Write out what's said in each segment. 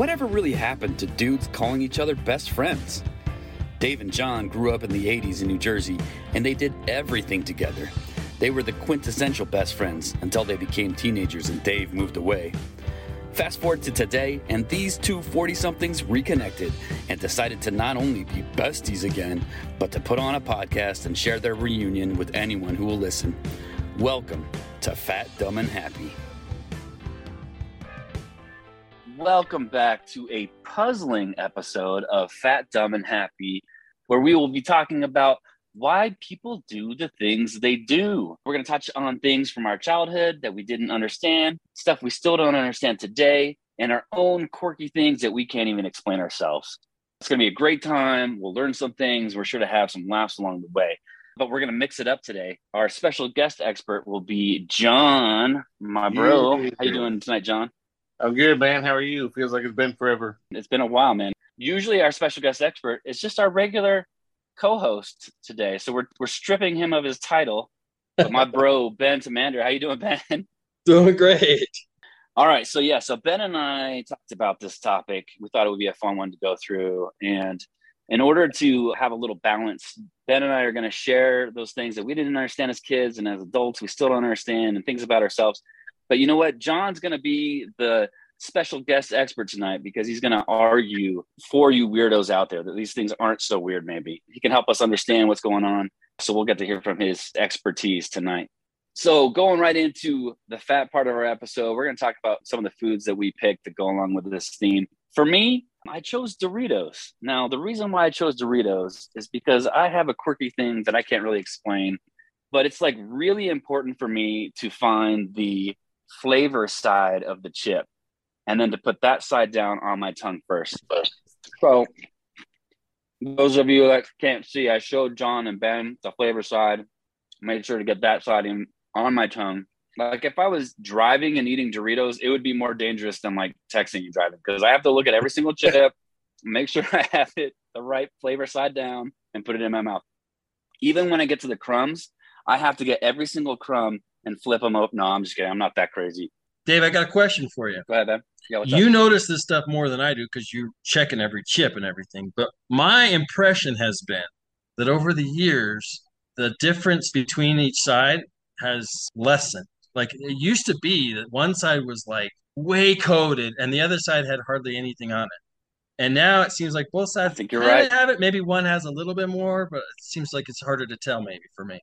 whatever really happened to dudes calling each other best friends? Dave and Jon grew up in the 80s in New Jersey, and they did everything together. They were the quintessential best friends until they became teenagers and Dave moved away. Fast forward to today, and these two 40 somethings reconnected and decided to not only be besties again, but to put on a podcast and share their reunion with anyone who will listen. Welcome to Fat, Dumb, and Happy. Welcome back to a puzzling episode of Fat, Dumb, and Happy, where we will be talking about why people do the things they do. We're going to touch on things from our childhood that we didn't understand, stuff we still don't understand today, and our own quirky things that we can't even explain ourselves. It's going to be a great time. We'll learn some things. We're sure to have some laughs along the way. But we're going to mix it up today. Our special guest expert will be Jon, my bro. How you doing tonight, Jon? I'm good, man. How are you? Feels like it's been forever. It's been a while, man. Usually our special guest expert is just our regular co-host today. So we're we're stripping him of his title. But my bro Ben Tamander, how you doing, Ben? Doing great. All right, so yeah, so Ben and I talked about this topic. We thought it would be a fun one to go through, and in order to have a little balance, Ben and I are going to share those things that we didn't understand as kids and as adults we still don't understand, and things about ourselves. But you know what? Jon's going to be the special guest expert tonight because he's going to argue for you weirdos out there that these things aren't so weird. Maybe he can help us understand what's going on. So we'll get to hear from his expertise tonight. So, going right into the fat part of our episode, we're going to talk about some of the foods that we picked to go along with this theme. For me, I chose Doritos. Now, the reason why I chose Doritos is because I have a quirky thing that I can't really explain, but it's like really important for me to find the flavor side of the chip and then to put that side down on my tongue first. So, those of you that can't see, I showed Jon and Ben the flavor side. Made sure to get that side in on my tongue. Like if I was driving and eating Doritos, it would be more dangerous than like texting and driving because I have to look at every single chip, make sure I have it the right flavor side down, and put it in my mouth. Even when I get to the crumbs, I have to get every single crumb and flip them open. No, I'm just kidding. I'm not that crazy. Dave, I got a question for you. Go ahead, Ben. Yeah, You up? notice this stuff more than I do because you're checking every chip and everything. But my impression has been that over the years, the difference between each side has lessened. Like it used to be that one side was like way coated and the other side had hardly anything on it. And now it seems like both sides I think you're right. have it. Maybe one has a little bit more, but it seems like it's harder to tell maybe for me.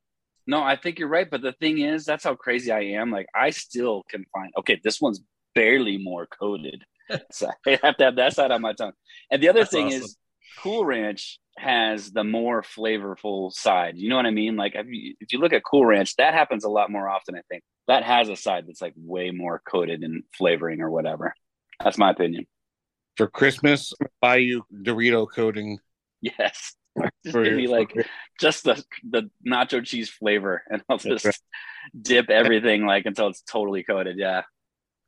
No, I think you're right. But the thing is, that's how crazy I am. Like I still can find okay, this one's barely more coated. so I have to have that side on my tongue. And the other That's thing awesome. is Cool Ranch has the more flavorful side. You know what I mean? Like if you, if you look at Cool Ranch, that happens a lot more often, I think. That has a side that's like way more coated in flavoring or whatever. That's my opinion. For Christmas, buy you Dorito coating. Yes. Just For give me your- like just the the nacho cheese flavor and I'll just right. dip everything like until it's totally coated. Yeah.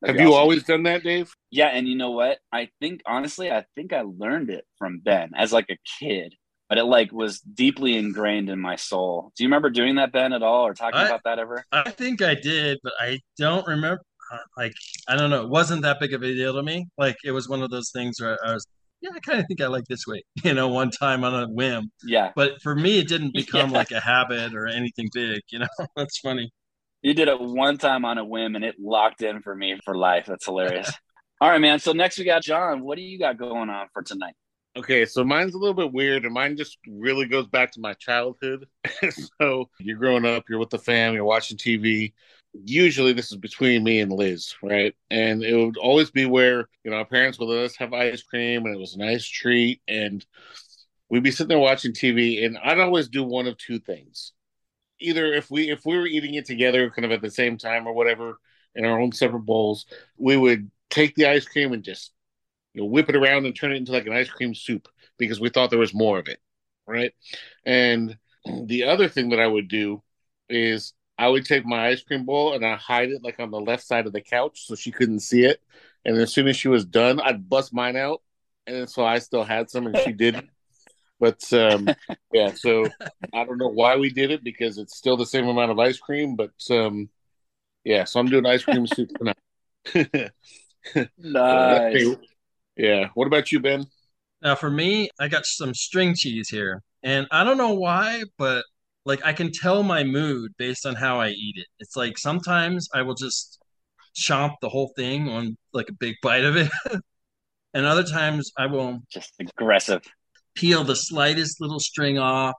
That'd Have you awesome. always done that, Dave? Yeah, and you know what? I think honestly, I think I learned it from Ben as like a kid, but it like was deeply ingrained in my soul. Do you remember doing that, Ben, at all, or talking I- about that ever? I think I did, but I don't remember. uh, Like, I don't know. It wasn't that big of a deal to me. Like, it was one of those things where I was, yeah, I kind of think I like this way, you know, one time on a whim. Yeah, But for me, it didn't become Yeah. like a habit or anything big, you know? That's funny. you did it one time on a whim, and it locked in for me for life. That's hilarious. all right, man. So next we got Jon. What do you got going on for tonight? Okay, so mine's a little bit weird, and mine just really goes back to my childhood. so you're growing up, you're with the fam, you're watching TV. Usually, this is between me and Liz, right? And it would always be where you know our parents would let us have ice cream, and it was a nice treat, and we'd be sitting there watching TV, and I'd always do one of two things: either if we if we were eating it together, kind of at the same time or whatever, in our own separate bowls, we would take the ice cream and just you know, whip it around and turn it into like an ice cream soup because we thought there was more of it, right? And the other thing that I would do is I would take my ice cream bowl and I hide it like on the left side of the couch so she couldn't see it. And as soon as she was done, I'd bust mine out, and so I still had some and she didn't. But um, yeah, so I don't know why we did it because it's still the same amount of ice cream. But um, yeah, so I'm doing ice cream soup tonight. Nice. Yeah, Yeah. What about you, Ben? Now, for me, I got some string cheese here. And I don't know why, but like I can tell my mood based on how I eat it. It's like sometimes I will just chomp the whole thing on like a big bite of it. and other times I will Just aggressive. peel the slightest little string off,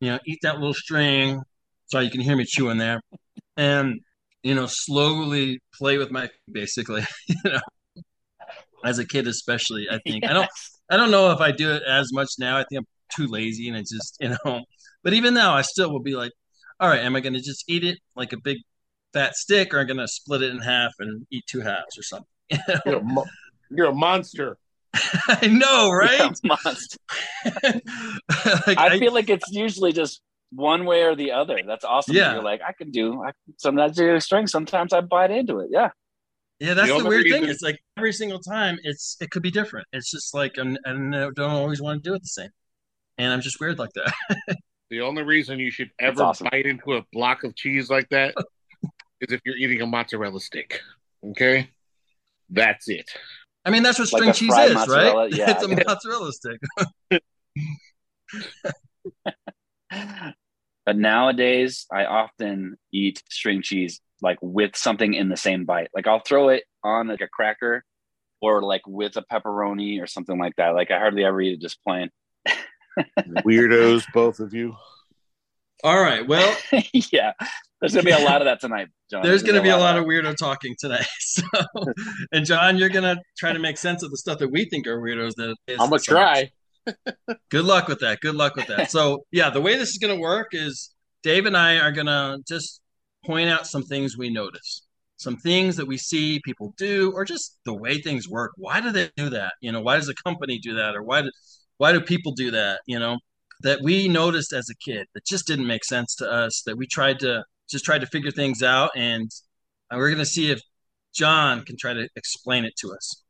you know, eat that little string. Sorry, you can hear me chewing there. And, you know, slowly play with my basically, you know, as a kid especially, I think. I don't I don't know if I do it as much now. I think I'm too lazy and it's just, you know, but even now I still will be like, all right, am I gonna just eat it like a big fat stick or am I gonna split it in half and eat two halves or something? You know? You're a, mo- you're a monster. I know, right? Yeah, must. like, I feel like it's usually just one way or the other. That's awesome. Yeah. You're like, I can do, I can, sometimes do a string, sometimes I bite into it. Yeah. Yeah, that's The the, only weird thing. reason- It's like every single time, it's it could be different. It's just like I'm, I don't always want to do it the same, and I'm just weird like that. The only reason you should ever awesome. bite into a block of cheese like that is if you're eating a mozzarella stick. Okay? That's it. I mean, that's what string a cheese is, mozzarella? right? Yeah, it's a I get it. mozzarella stick. But nowadays, I often eat string cheese like with something in the same bite. Like I'll throw it on like a cracker or like with a pepperoni or something like that. Like I hardly ever eat it just plain. Weirdos, both of you. All right. Well, yeah. There's going to be a lot of that tonight, Jon. there's going to be a lot that. of weirdo talking tonight. So, and Jon, you're going to try to make sense of the stuff that we think are weirdos. That is I'm going to try. Good luck with that. Good luck with that. So, yeah, the way this is going to work is Dave and I are going to just point out some things we notice, some things that we see people do, or just the way things work. Why do they do that? You know, why does a company do that, or why do why do people do that? You know, that we noticed as a kid that just didn't make sense to us. That we tried to just tried to figure things out, and we're going to see if Jon can try to explain it to us,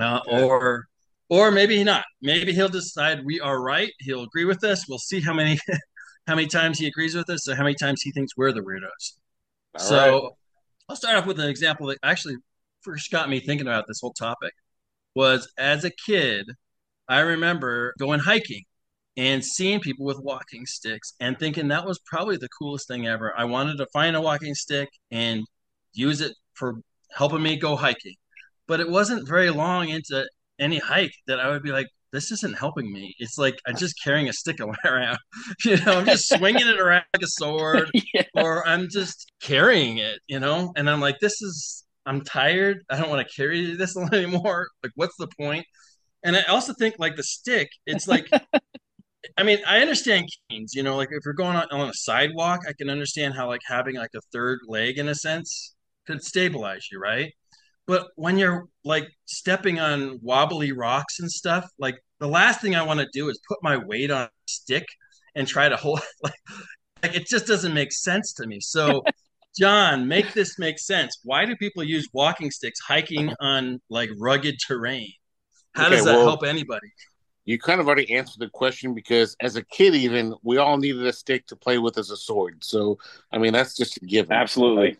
uh, or or maybe not. Maybe he'll decide we are right. He'll agree with us. We'll see how many how many times he agrees with us, or how many times he thinks we're the weirdos. All so right. I'll start off with an example that actually first got me thinking about this whole topic. Was as a kid, I remember going hiking and seeing people with walking sticks and thinking that was probably the coolest thing ever. I wanted to find a walking stick and use it for helping me go hiking. But it wasn't very long into any hike that I would be like, this isn't helping me. It's like I'm just carrying a stick around. You know, I'm just swinging it around like a sword yeah. or I'm just carrying it, you know? And I'm like, this is, I'm tired. I don't want to carry this anymore. Like, what's the point? And I also think, like, the stick, it's like, I mean, I understand canes, you know, like if you're going on, on a sidewalk, I can understand how, like, having like a third leg in a sense could stabilize you, right? But when you're like stepping on wobbly rocks and stuff, like the last thing I want to do is put my weight on a stick and try to hold like like it just doesn't make sense to me. So Jon, make this make sense. Why do people use walking sticks hiking on like rugged terrain? How Okay, does that well- help anybody? You kind of already answered the question because as a kid, even we all needed a stick to play with as a sword. So, I mean, that's just a given. Absolutely.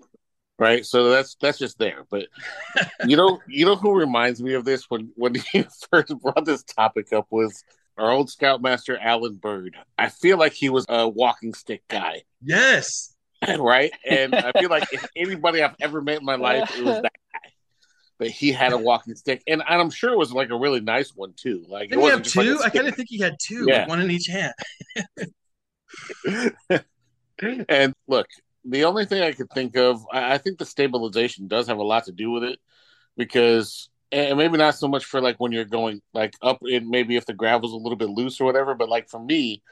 right? So that's that's just there. But you know, you know who reminds me of this when when you first brought this topic up was our old scoutmaster Alan Bird. I feel like he was a walking stick guy, Yes. right? And I feel like if anybody I've ever met in my life, it was that guy. But he had a walking stick, and I'm sure it was like a really nice one too. Like it Didn't he have wasn't like a two? I kind of think he had two, Yeah. like one in each hand. and look, the only thing I could think of, I, I think the stabilization does have a lot to do with it because, and maybe not so much for like when you're going like up and maybe if the gravel's a little bit loose or whatever, but like for me,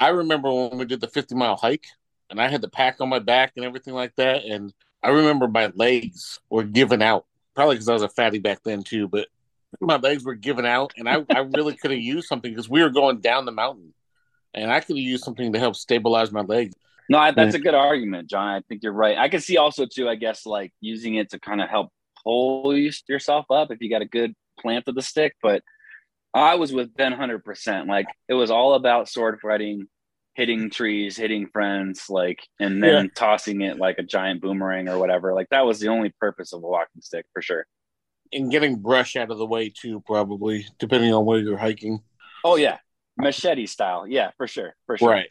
I remember when we did the 50 mile hike and I had the pack on my back and everything like that. And I remember my legs were giving out, probably because I was a fatty back then too, but my legs were giving out and I, I really could have used something because we were going down the mountain and I could have used something to help stabilize my legs. No, I, that's a good argument, Jon. I think you're right. I can see also too, I guess, like using it to kind of help pull yourself up if you got a good plant of the stick. But I was with Ben hundred percent. Like it was all about sword fighting, hitting trees, hitting friends, like, and then Yeah. tossing it like a giant boomerang or whatever. Like that was the only purpose of a walking stick for sure. and getting brush out of the way too, probably depending on where you're hiking. Oh yeah, machete style. Yeah, for sure, for sure. Right,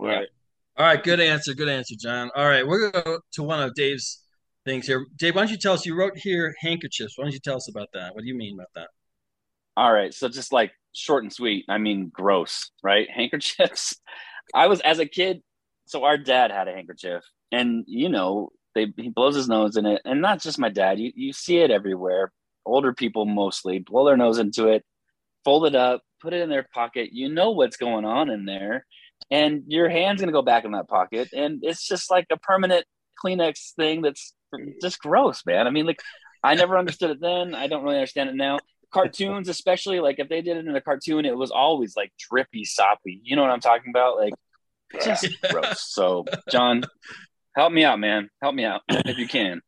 right. All right, good answer, good answer, Jon. All right, we're gonna go to one of Dave's things here. Dave, why don't you tell us? You wrote here handkerchiefs. Why don't you tell us about that? What do you mean about that? All right, so just like short and sweet. I mean, gross, right? Handkerchiefs. I was as a kid. So our dad had a handkerchief, and you know, they he blows his nose in it, and not just my dad. You you see it everywhere. Older people mostly blow their nose into it, fold it up, put it in their pocket. You know what's going on in there, and your hand's gonna go back in that pocket, and it's just like a permanent Kleenex thing that's just gross, man. I mean, like I never understood it then. I don't really understand it now. Cartoons, especially like if they did it in a cartoon, it was always like drippy, soppy. You know what I'm talking about? Like just gross. So, Jon, help me out, man. Help me out if you can.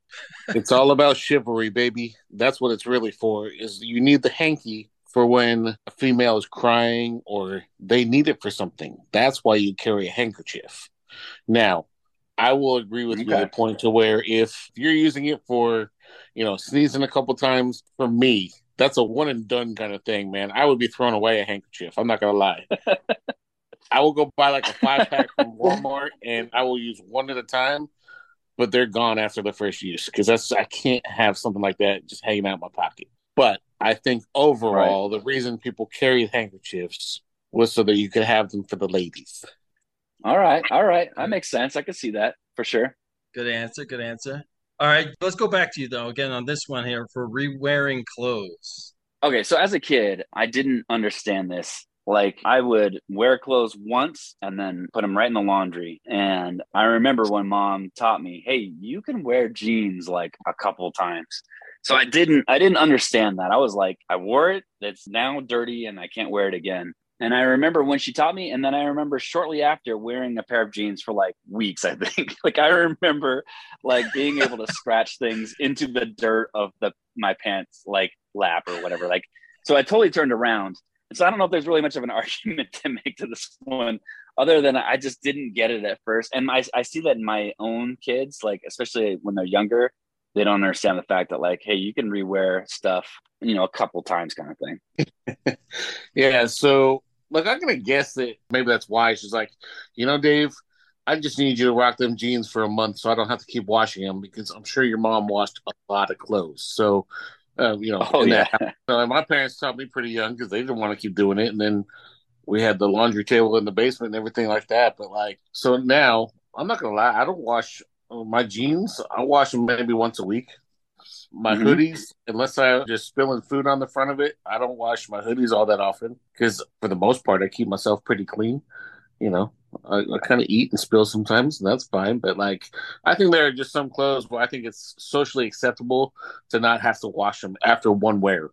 It's all about chivalry, baby. That's what it's really for. Is you need the hanky for when a female is crying or they need it for something. That's why you carry a handkerchief. Now, I will agree with okay. you to the point to where if you're using it for, you know, sneezing a couple times, for me, that's a one and done kind of thing, man. I would be throwing away a handkerchief. I'm not gonna lie. I will go buy like a five pack from Walmart and I will use one at a time, but they're gone after the first use because that's I can't have something like that just hanging out in my pocket. But I think overall, right. the reason people carry handkerchiefs was so that you could have them for the ladies. All right, all right, that makes sense. I can see that for sure. Good answer. Good answer. All right, let's go back to you though again on this one here for re-wearing clothes. Okay, so as a kid, I didn't understand this. Like I would wear clothes once and then put them right in the laundry. And I remember when mom taught me, "Hey, you can wear jeans like a couple times." So I didn't I didn't understand that. I was like, I wore it, it's now dirty and I can't wear it again. And I remember when she taught me, and then I remember shortly after wearing a pair of jeans for like weeks, I think. like I remember like being able to scratch things into the dirt of the my pants like lap or whatever. Like so I totally turned around. And so I don't know if there's really much of an argument to make to this one, other than I just didn't get it at first. And I, I see that in my own kids, like especially when they're younger, they don't understand the fact that like, hey, you can rewear stuff, you know, a couple times kind of thing. yeah. So like I'm gonna guess that maybe that's why she's like, you know, Dave, I just need you to rock them jeans for a month so I don't have to keep washing them because I'm sure your mom washed a lot of clothes. So, uh, you know, oh, yeah. That, my parents taught me pretty young because they didn't want to keep doing it, and then we had the laundry table in the basement and everything like that. But like, so now I'm not gonna lie, I don't wash my jeans. I wash them maybe once a week my mm-hmm. hoodies, unless I'm just spilling food on the front of it, I don't wash my hoodies all that often because for the most part, I keep myself pretty clean. You know, I, I kind of eat and spill sometimes, and that's fine. But like, I think there are just some clothes where I think it's socially acceptable to not have to wash them after one wear.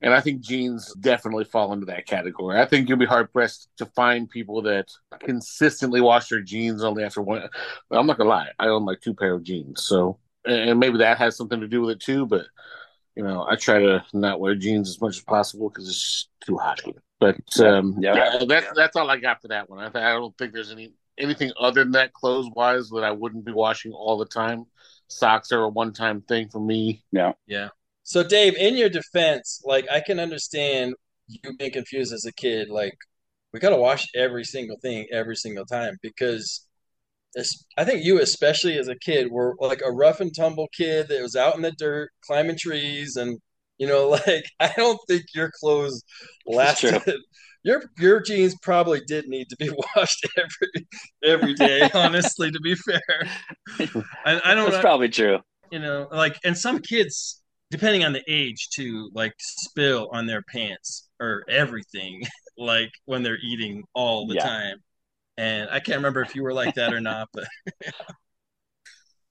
And I think jeans definitely fall into that category. I think you'll be hard pressed to find people that consistently wash their jeans only after one. I'm not gonna lie, I own like two pair of jeans, so and maybe that has something to do with it too. But you know, I try to not wear jeans as much as possible because it's too hot. But um, yeah, yeah, that's that's all I got for that one. I, I don't think there's any anything other than that clothes wise that I wouldn't be washing all the time. Socks are a one time thing for me. Yeah, yeah. So Dave, in your defense, like I can understand you being confused as a kid. Like we gotta wash every single thing every single time because I think you, especially as a kid, were like a rough and tumble kid that was out in the dirt, climbing trees, and you know, like I don't think your clothes lasted. Your your jeans probably did need to be washed every every day. honestly, to be fair, I, I don't. That's probably true. You know, like and some kids, depending on the age, too, like spill on their pants or everything, like when they're eating all the yeah. time and I can't remember if you were like that or not, but.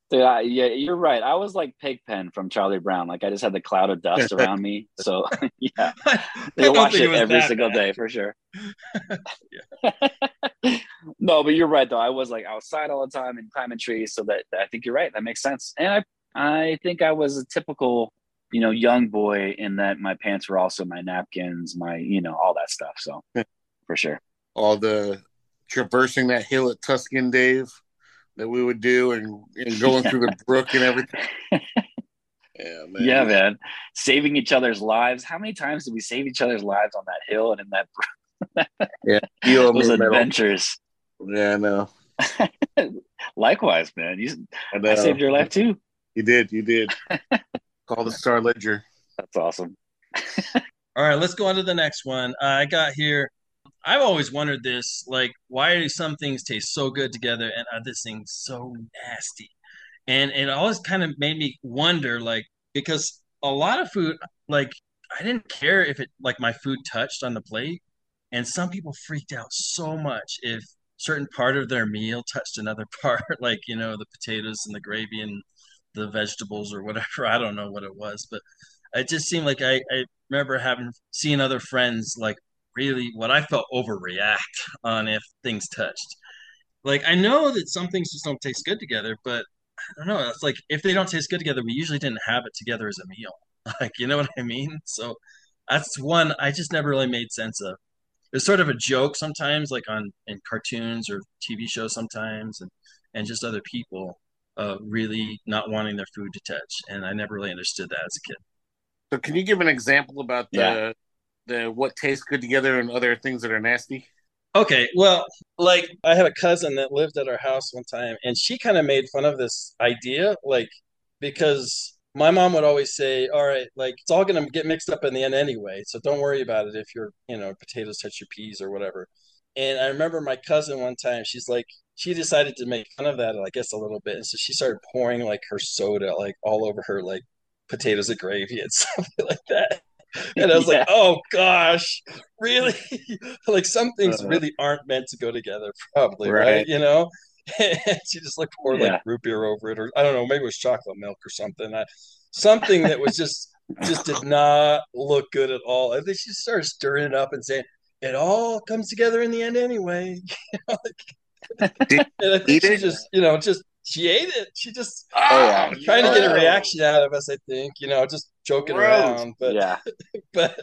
Yeah, yeah, you're right. I was like Pigpen from Charlie Brown. Like I just had the cloud of dust around me. So yeah, they watch it, it every single bad. day for sure. no, but you're right though. I was like outside all the time and climbing trees. So that I think you're right. That makes sense. And I I think I was a typical you know young boy in that my pants were also my napkins, my you know all that stuff. So for sure. All the traversing that hill at Tuscan, Dave, that we would do, and, and going through the brook and everything. Yeah, man. Yeah, man. Saving each other's lives. How many times did we save each other's lives on that hill and in that Yeah. You owe me those a medal. adventures? Yeah, I know. Likewise, man. You, I. I saved your life too. You did. You did. Call the Star Ledger. That's awesome. All right, let's go on to the next one. Uh, I got here. I've always wondered this, like, why do some things taste so good together and other things so nasty? And it always kind of made me wonder, like, because a lot of food, like, I didn't care if it, like, my food touched on the plate, and some people freaked out so much if certain part of their meal touched another part, like, you know, the potatoes and the gravy and the vegetables or whatever. I don't know what it was, but it just seemed like I, I remember having seen other friends like really what I felt overreact on if things touched. Like I know that some things just don't taste good together, but I don't know. It's like if they don't taste good together, we usually didn't have it together as a meal. Like you know what I mean? So that's one I just never really made sense of. It's sort of a joke sometimes, like on in cartoons or TV shows sometimes, and and just other people uh, really not wanting their food to touch, and I never really understood that as a kid. So, can you give an example about the Yeah. The what tastes good together and other things that are nasty? Okay, well, like I had a cousin that lived at our house one time, and she kind of made fun of this idea, like because my mom would always say, "All right, like it's all gonna get mixed up in the end anyway, so don't worry about it if your, you know, potatoes touch your peas or whatever." And I remember my cousin one time, she's like, she decided to make fun of that, I guess, a little bit, and so she started pouring like her soda like all over her like potatoes and gravy and something like that. And I was Yeah. like, oh gosh, really? like some things Uh-huh. really aren't meant to go together, probably, right? Right. You know? And she just like poured Yeah. like root beer over it, or I don't know, maybe it was chocolate milk or something. I, something that was just just did not look good at all. And then she started stirring it up and saying, it all comes together in the end anyway. You know, like- Did and I think she it? just, you know, just she ate it. She just Oh, yeah. trying to get a reaction out of us, I think, you know, just joking Gross. around. But yeah, but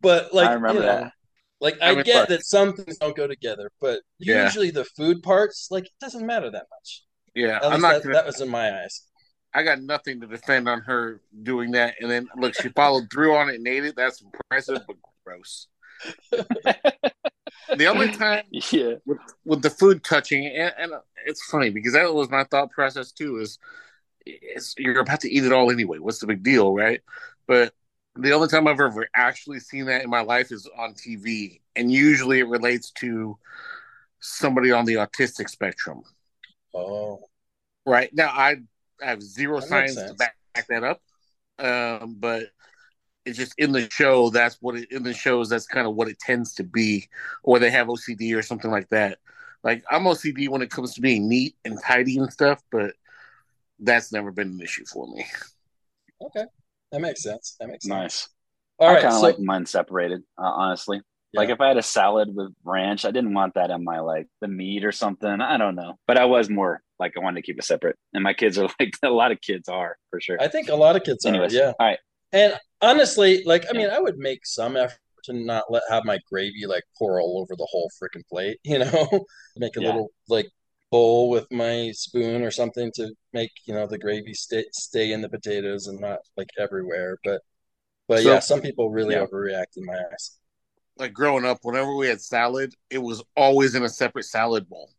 but like I remember you know, that. like I I, remember- get that some things don't go together, but Yeah. usually the food parts, like it doesn't matter that much. Yeah, At I'm not that, gonna. that was in my eyes. I got nothing to defend on her doing that, and then look, she followed through on it and ate it. That's impressive, but gross. the only time Yeah, with, with the food touching, and, and it's funny because that was my thought process too. Is it's, you're about to eat it all anyway. What's the big deal, right? But the only time I've ever actually seen that in my life is on TV, and usually it relates to somebody on the autistic spectrum. Oh, Right now, I, I have zero That signs to back, back that up, um, but it's just in the show. That's what it in the shows. That's kind of what it tends to be, or they have OCD or something like that. Like I'm OCD when it comes to being neat and tidy and stuff, but that's never been an issue for me. okay, that makes sense. That makes sense. nice. All I right, kind of so like mine separated, uh, honestly. Like if I had a salad with ranch, I didn't want that in my like the meat or something. I don't know, but I was more like I wanted to keep it separate. And my kids are like a lot of kids are for sure. I think a lot of kids are, Anyways, yeah. all right. And honestly, like, I mean, I would make some effort to not let have my gravy like pour all over the whole freaking plate, you know? Make a Yeah. little like bowl with my spoon or something to make, you know, the gravy stay stay in the potatoes and not like everywhere. But but So- yeah, some people really Yeah. overreact in my eyes. Like growing up, whenever we had salad, it was always in a separate salad bowl.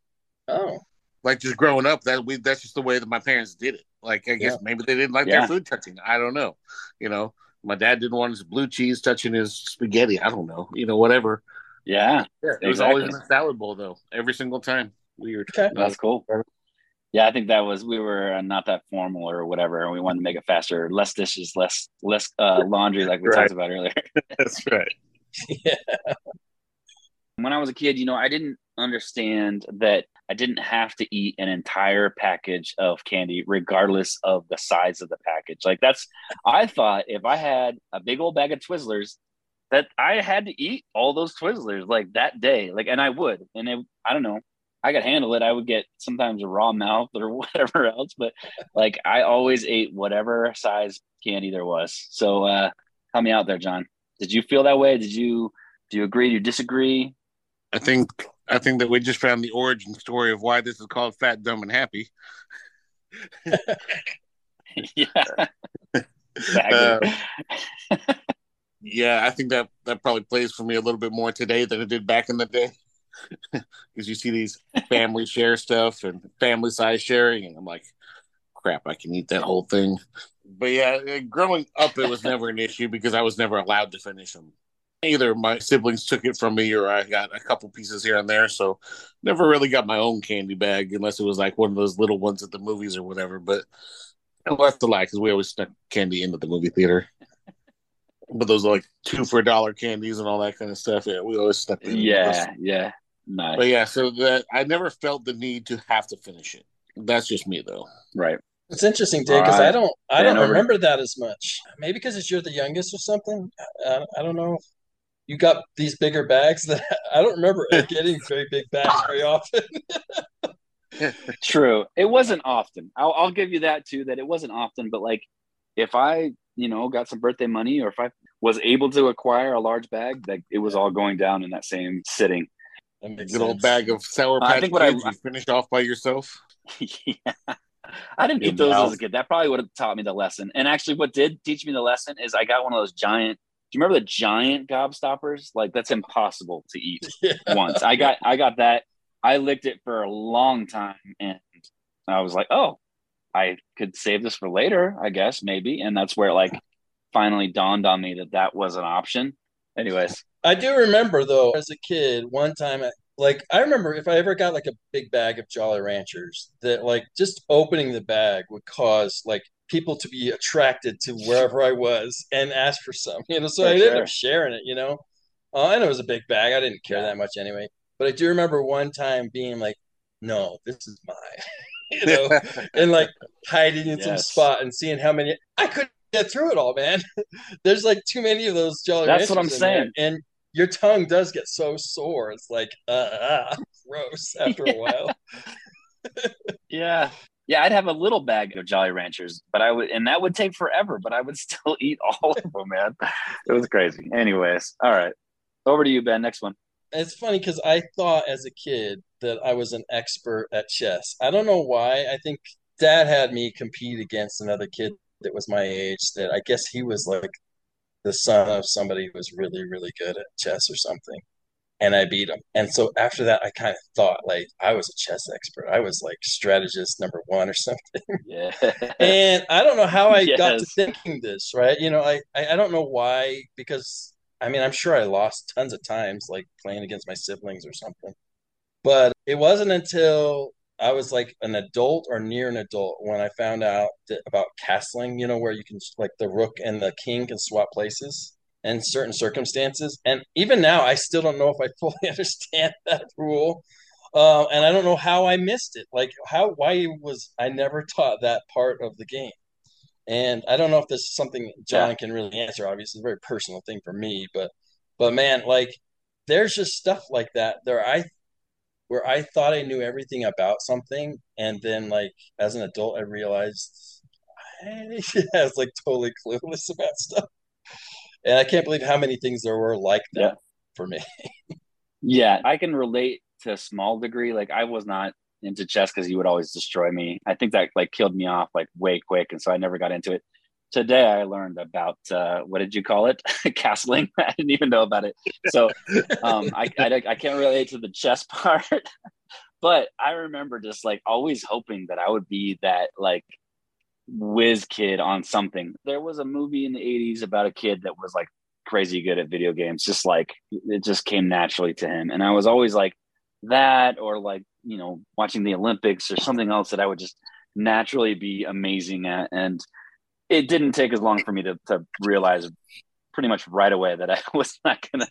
Oh, Like just growing up, that we that's just the way that my parents did it. Like I guess Yeah. maybe they didn't like Yeah. their food touching. I don't know. You know, my dad didn't want his blue cheese touching his spaghetti. I don't know. You know, whatever. Yeah, Yeah, it was always in Exactly. a salad bowl though, every single time. Weird. okay. that's cool. Yeah, I think that was we were uh, not that formal or whatever, and we wanted to make it faster, less dishes, less less uh, laundry, like we Right. talked about earlier. That's right. yeah. when I was a kid, you know, I didn't understand that I didn't have to eat an entire package of candy, regardless of the size of the package. Like that's, I thought if I had a big old bag of Twizzlers, that I had to eat all those Twizzlers like that day, like, and I would, and it, I don't know, I could handle it. I would get sometimes a raw mouth or whatever else, but like I always ate whatever size candy there was. So, uh, help me out there, Jon. Did you feel that way? Did you? Do you agree? Do you disagree? I think I think that we just found the origin story of why this is called Fat, Dumb, and Happy. yeah. Exactly. Uh, yeah, I think that that probably plays for me a little bit more today than it did back in the day. Because you see these family share stuff and family size sharing, and I'm like, crap, I can eat that whole thing. But yeah, uh, growing up, it was never an issue because I was never allowed to finish them. Either my siblings took it from me or I got a couple pieces here and there. So never really got my own candy bag unless it was like one of those little ones at the movies or whatever. But I left the lie because we always snuck candy into the movie theater. but those like two for a dollar candies and all that kind of stuff. Yeah, we always stuck. In yeah, yeah, nice. But yeah, so that I never felt the need to have to finish it. That's just me though. Right. It's interesting, Dave, because right. I don't, I don't remember that as much. Maybe because it's you're the youngest or something. I, I don't know. You got these bigger bags that I don't remember getting very big bags very often. True. It wasn't often. I'll, I'll give you that too. That it wasn't often, but like if I, you know, got some birthday money, or if I was able to acquire a large bag, that it was all going down in that same sitting. A good old bag of sour patch uh, I think what I, you finished off by yourself. yeah. I didn't eat those as a kid. That probably would have taught me the lesson. And actually, what did teach me the lesson is I got one of those giant. Do you remember the giant gobstoppers? Like that's impossible to eat yeah. once. I got I got that. I licked it for a long time, and I was like, oh, I could save this for later. I guess maybe, and that's where it like finally dawned on me that that was an option. Anyways, I do remember though, as a kid, one time like I remember if I ever got like a big bag of Jolly Ranchers, that like just opening the bag would cause like people to be attracted to wherever I was and ask for some, you know. So for I ended up sharing it, you know. Uh, know it was a big bag. I didn't care yeah. that much anyway. But I do remember one time being like, "No, this is mine," you know, and like hiding in yes. some spot and seeing how many I couldn't get through it all, man. There's like too many of those Jolly Ranchers. That's what I'm saying. There. And your tongue does get so sore. It's like uh, uh gross after a while. yeah. Yeah, I'd have a little bag of Jolly Ranchers, but I would, and that would take forever, but I would still eat all of them, man. It was crazy. Anyways, all right. Over to you, Ben. Next one. It's funny because I thought as a kid that I was an expert at chess. I don't know why. I think dad had me compete against another kid that was my age that I guess he was like the son of somebody who was really, really good at chess or something. And I beat him. And so after that, I kind of thought like I was a chess expert. I was like strategist number one or something. Yeah. and I don't know how I yes. got to thinking this, right? You know, I, I, I don't know why, because I mean, I'm sure I lost tons of times, like playing against my siblings or something. But it wasn't until I was like an adult or near an adult when I found out that, about castling, you know, where you can like the rook and the king can swap places in certain circumstances. And even now, I still don't know if I fully understand that rule. Uh, and I don't know how I missed it. Like how why was I never taught that part of the game? And I don't know if this is something Jon yeah. can really answer. Obviously, it's a very personal thing for me, but but man, like there's just stuff like that there I where I thought I knew everything about something, and then like as an adult, I realized I, was like totally clueless about stuff, and I can't believe how many things there were like that yeah. for me. yeah, I can relate to a small degree. Like I was not into chess because he would always destroy me. I think that like killed me off like way quick, and so I never got into it. Today I learned about uh, what did you call it? Castling. I didn't even know about it. So um, I, I I can't relate to the chess part, but I remember just like always hoping that I would be that like whiz kid on something. There was a movie in the 80s about a kid that was like crazy good at video games, just like it just came naturally to him. And I was always like that or like you know watching the olympics or something else that i would just naturally be amazing at and it didn't take as long for me to, to realize pretty much right away that i was not gonna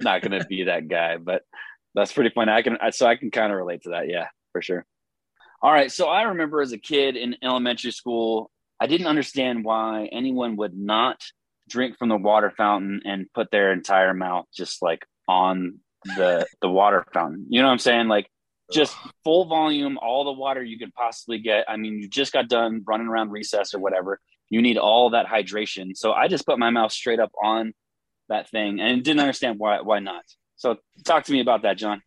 not gonna be that guy but that's pretty funny i can so i can kind of relate to that yeah for sure all right so i remember as a kid in elementary school i didn't understand why anyone would not drink from the water fountain and put their entire mouth just like on the the water fountain. You know what I'm saying? Like just full volume, all the water you could possibly get. I mean, you just got done running around recess or whatever. You need all that hydration. So I just put my mouth straight up on that thing and didn't understand why why not. So talk to me about that, Jon.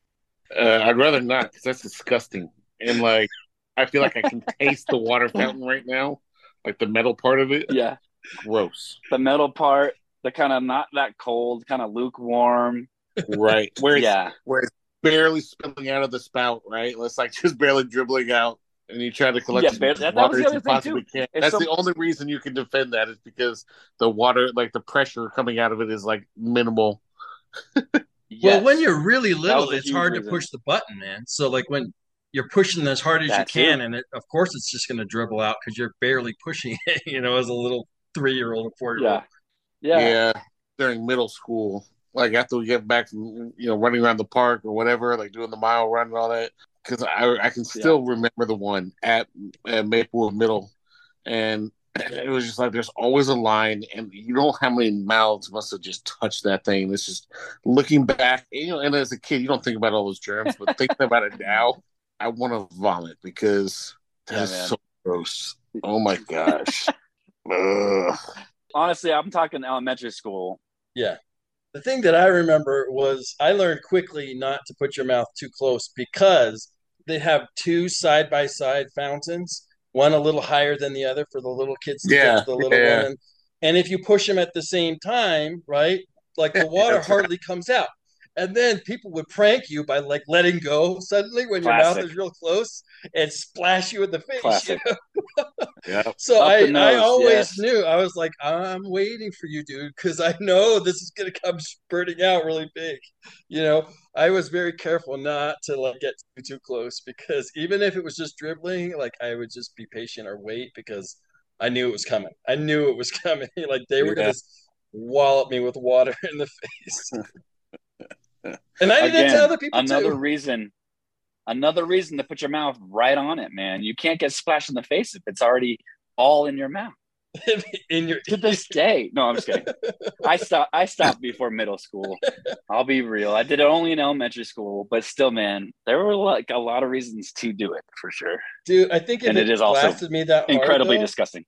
Uh, I'd rather not because that's disgusting. And like, I feel like I can taste the water fountain right now. like the metal part of it. Yeah, gross. The metal part, the kind of not that cold, kind of lukewarm. Right. Where it's, yeah, where it's barely spilling out of the spout. Right. It's like just barely dribbling out. And you try to collect Yeah, as but much that- that water was the as other you thing, possibly too. can. If That's some- the only reason you can defend that is because the water, like the pressure coming out of it, is like minimal. Well, when you're really little, it's hard reason. to push the button, man. So like when you're pushing as hard as That you can, too. and it, of course it's just going to dribble out because you're barely pushing it. You know, as a little three year old or four year old. yeah, yeah, during middle school, like after we get back from you know running around the park or whatever, like doing the mile run and all that. Because I I can still remember the one at, at Maplewood Middle, and it was just like there's always a line, and you don't know how many mouths must have just touched that thing. It's just looking back, you know, and as a kid, you don't think about all those germs, but thinking about it now, I want to vomit because that's man. so gross. Oh my gosh. Ugh. Honestly, I'm talking elementary school. Yeah. The thing that I remember was I learned quickly not to put your mouth too close because they have two side by side fountains, one a little higher than the other for the little kids to Yeah, get to the little yeah. one. And, and if you push them at the same time, right, like the water hardly comes out. And then people would prank you by like letting go suddenly when your mouth is real close and splash you in the face. you know? Yeah. So Up I, the I always yes. knew I was like I'm waiting for you, dude, because I know this is gonna come spurting out really big. You know, I was very careful not to like get too too close because even if it was just dribbling, like I would just be patient or wait because I knew it was coming. I knew it was coming. like they were Yeah. gonna wallop me with water in the face. And I did Again, to other people another too. reason, another reason to put your mouth right on it, man. You can't get splashed in the face if it's already all in your mouth. in your To this day, no, I'm just kidding. I stopped. I stopped before middle school. I'll be real. I did it only in elementary school, but still, man, there were like a lot of reasons to do it for sure. dude, I think And it, it is also me that hard, Incredibly though, disgusting.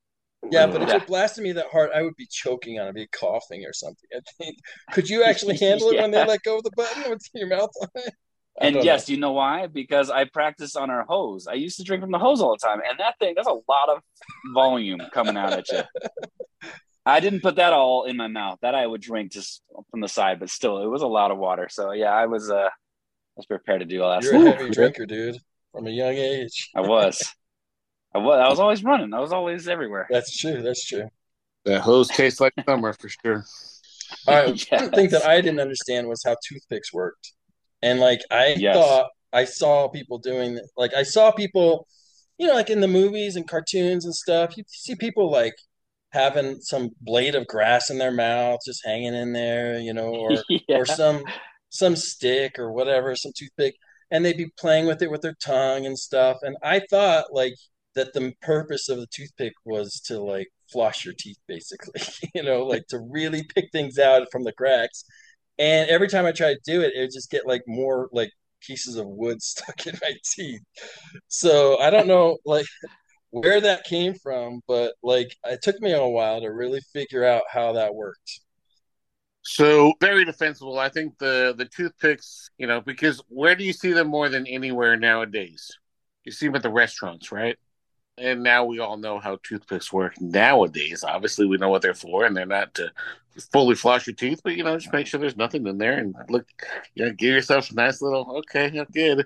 Yeah, but if Yeah. it blasted me that hard, I would be choking on it, be coughing or something. I think. Could you actually handle it when they let go of the button with your mouth on it? And don't yes, you know why? Because I practiced on our hose. I used to drink from the hose all the time, and that thing—that's a lot of volume coming out at you. I didn't put that all in my mouth. That I would drink just from the side, but still, it was a lot of water. So yeah, I was uh, I was prepared to do all that. You're stuff. a heavy drinker, dude, from a young age. I was, I was, I was always running. I was always everywhere. That's true. That's true. That hose tastes like summer for sure. All right. Yes. One thing that I didn't understand was how toothpicks worked, and like I Yes. thought I saw people doing like I saw people, you know, like in the movies and cartoons and stuff. You see people like having some blade of grass in their mouth, just hanging in there, you know, or yeah. or some some stick or whatever, some toothpick, and they'd be playing with it with their tongue and stuff. And I thought like that the purpose of the toothpick was to like floss your teeth, basically, you know, like to really pick things out from the cracks. And every time I tried to do it, it would just get like more like pieces of wood stuck in my teeth. So I don't know like where that came from, but like it took me a while to really figure out how that worked. So very defensible. I think the the toothpicks, you know, because where do you see them more than anywhere nowadays? You see them at the restaurants, right? And now we all know how toothpicks work nowadays. Obviously, we know what they're for, and they're not to fully floss your teeth, but you know, just make sure there's nothing in there, and look, you know, give yourself a nice little okay, good,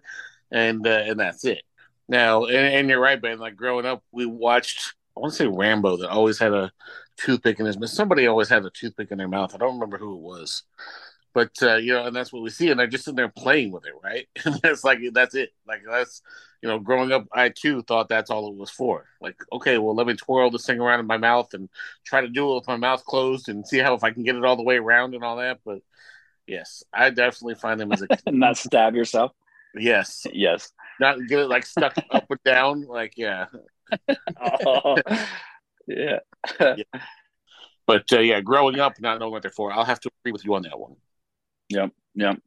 and uh, and that's it. Now, and, and you're right, Ben. Like growing up, we watched. I want to say Rambo that always had a toothpick in his mouth. Somebody always had a toothpick in their mouth. I don't remember who it was, but uh, you know, and that's what we see, and they're just sitting there playing with it, right? And that's like that's it. Like that's you know, growing up, I too thought that's all it was for. Like, okay, well, let me twirl this thing around in my mouth and try to do it with my mouth closed and see how if I can get it all the way around and all that. But yes, I definitely find them as a Not stab yourself. yes, Yes. not get it like stuck up and down. Like, yeah, Oh, yeah. but uh, yeah, growing up, not knowing what they're for, I'll have to agree with you on that one. Yep. Yep.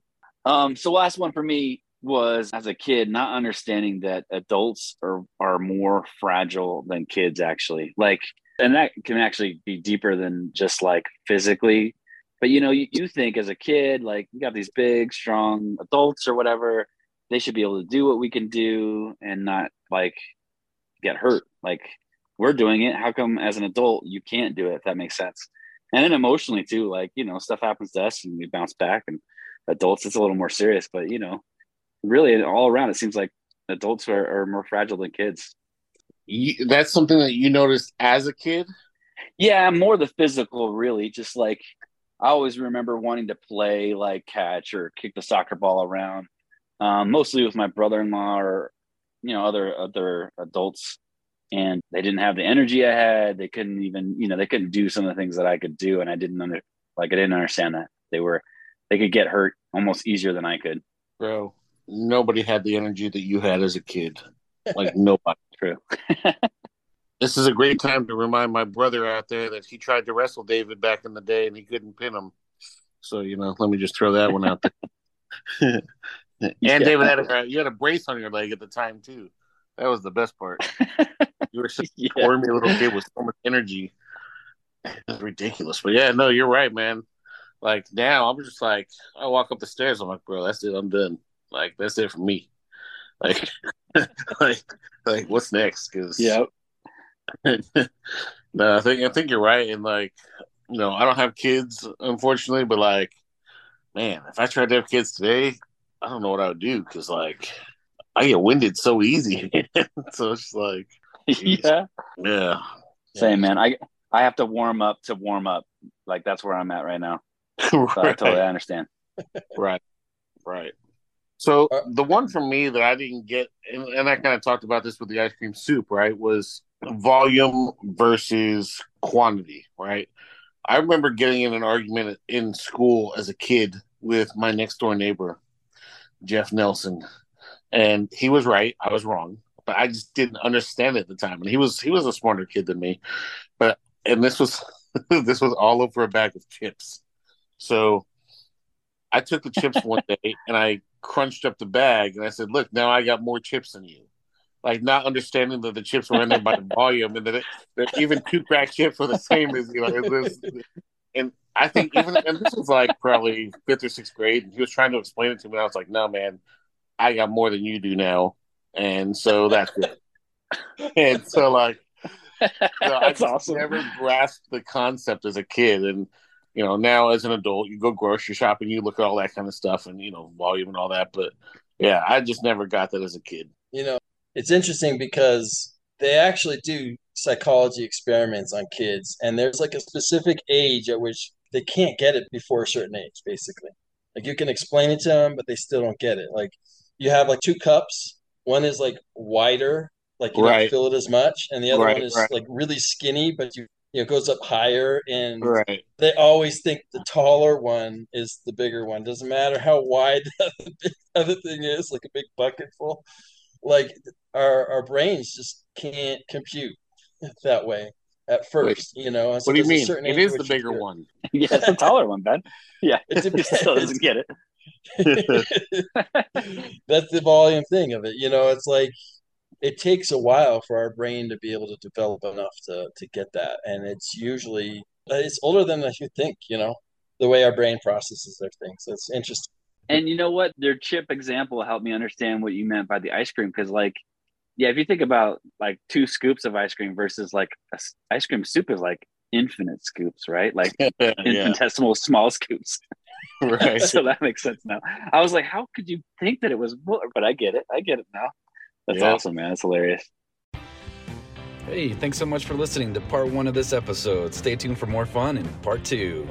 Um, so last one for me was as a kid, not understanding that adults are are more fragile than kids actually. Like and that can actually be deeper than just like physically. But you know, you, you think as a kid, like you got these big, strong adults or whatever, they should be able to do what we can do and not like get hurt. Like we're doing it. How come as an adult you can't do it? If that makes sense. And then emotionally too, like you know, stuff happens to us and we bounce back. And adults, it's a little more serious. But you know, really, all around, it seems like adults are, are more fragile than kids. You, that's something that you noticed as a kid. Yeah, more the physical, really. Just like I always remember wanting to play like catch or kick the soccer ball around, um, mostly with my brother-in-law or you know other other adults and they didn't have the energy I had. They couldn't even, you know, they couldn't do some of the things that I could do, and I didn't under, like, I didn't understand that they were, they could get hurt almost easier than I could. Bro, nobody had the energy that you had as a kid. Like nobody. True. this is a great time to remind my brother out there that he tried to wrestle David back in the day and he couldn't pin him. So you know, let me just throw that one out there. and yeah. David had a you had a brace on your leg at the time too. That was the best part. You were such a yeah. squirmy little kid with so much energy. It's ridiculous. But yeah, no, you're right, man. Like now, I'm just like, I walk up the stairs. I'm like, bro, that's it. I'm done. Like that's it for me. Like, like, like, what's next? Because yeah. no, I think I think you're right. And like, you know, I don't have kids, unfortunately, but like, man, if I tried to have kids today, I don't know what I would do because like, I get winded so easy. so it's like, yeah. Yeah. Same man. I I have to warm up to warm up. Like that's where I'm at right now. So I totally understand. right. Right. So uh, the one for me that I didn't get, and, and I kind of talked about this with the ice cream soup, right, was volume versus quantity, right? I remember getting in an argument in school as a kid with my next door neighbor, Jeff Nelson, and he was right. I was wrong but I just didn't understand it at the time. And he was he was a smarter kid than me, but and this was this was all over a bag of chips. So I took the chips one day and I crunched up the bag and I said, "Look, now I got more chips than you." Like not understanding that the chips were in there by the volume and that, it, that even two crack chips were the same as you know. and I think even and this was like probably fifth or sixth grade, and he was trying to explain it to me. And I was like, "No, man, I got more than you do now." and so that's it. and so like, that's I awesome. Never grasped the concept as a kid, and you know now as an adult, you go grocery shopping, you look at all that kind of stuff, and you know volume and all that. But yeah, I just never got that as a kid. You know, it's interesting because they actually do psychology experiments on kids, and there's like a specific age at which they can't get it before a certain age, basically. Like you can explain it to them, but they still don't get it. Like you have like two cups one is like wider, like you right. don't feel it as much, and the other right, one is right. like really skinny, but you you know goes up higher. And right. they always think the taller one is the bigger one. Doesn't matter how wide the other thing is, like a big bucket full. Like our our brains just can't compute that way at first, Wait, you know. So what do you mean? It is the bigger one. yeah, it's the taller one, Ben. Yeah, it still doesn't get it. That's the volume thing of it. You know, it's like it takes a while for our brain to be able to develop enough to to get that, and it's usually uh, it's older than you think. You know, the way our brain processes their things. So it's interesting. And you know what? Their chip example helped me understand what you meant by the ice cream because, like, yeah, if you think about like two scoops of ice cream versus like a, ice cream soup is like infinite scoops, right? Like yeah. infinitesimal small scoops. right. so that makes sense now. I was like, how could you think that it was more? But I get it. I get it now. That's yeah. awesome, man. That's hilarious. Hey, thanks so much for listening to part one of this episode. Stay tuned for more fun in part two.